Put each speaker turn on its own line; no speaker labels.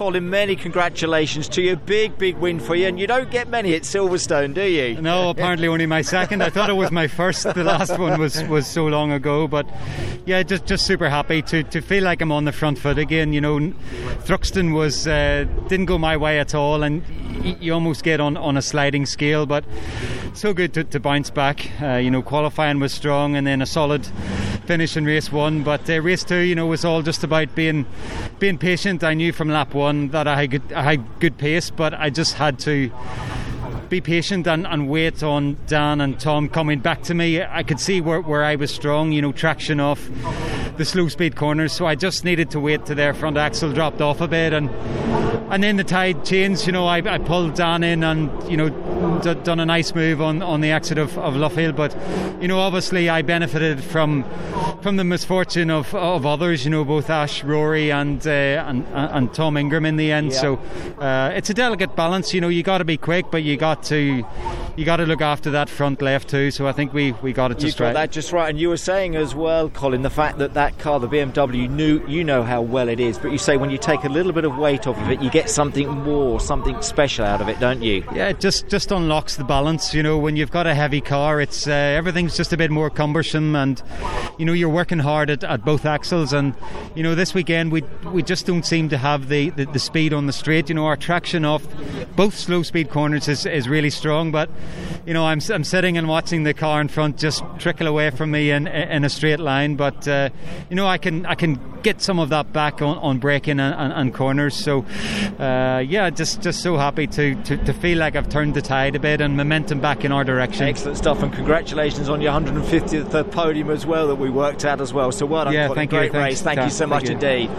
Colin, many congratulations to you. Big, big win for you, and you don't get many at Silverstone, do you?
No, apparently only my second. I thought it was my first. The last one was, was so long ago, but yeah, just just super happy to, to feel like I'm on the front foot again. You know, Thruxton was uh, didn't go my way at all, and you almost get on, on a sliding scale, but so good to, to bounce back. Uh, you know, qualifying was strong, and then a solid finish in race one. But uh, race two, you know, was all just about being being patient. I knew from lap one that I had good, I had good pace, but I just had to be patient and, and, wait on Dan and Tom coming back to me. I could see where, where I was strong, you know, traction off the slow speed corners. So I just needed to wait till their front axle dropped off a bit, and and then the tide changed. You know, I, I pulled Dan in and you know d- done a nice move on, on the exit of, of Luffield. But you know, obviously I benefited from from the misfortune of, of others. You know, both Ash, Rory, and uh, and and Tom Ingram in the end. Yeah. So uh, it's a delicate balance. You know, you got to be quick, but you got to you got to look after that front left too. So I think we, we got it just
you
right.
that just right. And you were saying as well, Colin, the fact that that car, the BMW, knew you know how well it is, but you say when you take a little bit of weight off of it, you get something more, something special out of it, don't you?
Yeah, it just just unlocks the balance. You know, when you've got a heavy car, it's uh, everything's just a bit more cumbersome, and you know you're working hard at, at both axles. And you know this weekend we we just don't seem to have the, the, the speed on the straight. You know our traction off both slow speed corners is, is really strong, but you know, I'm, I'm sitting and watching the car in front just trickle away from me in, in a straight line. But uh, you know, I can I can get some of that back on, on braking and, and, and, corners. So uh, yeah, just just so happy to, to, to feel like I've turned the tide a bit and momentum back in our direction.
Excellent stuff, and congratulations on your 150th podium as well that we worked out as well. So well done,
yeah, thank
Great
you.
race. Thank you so much indeed.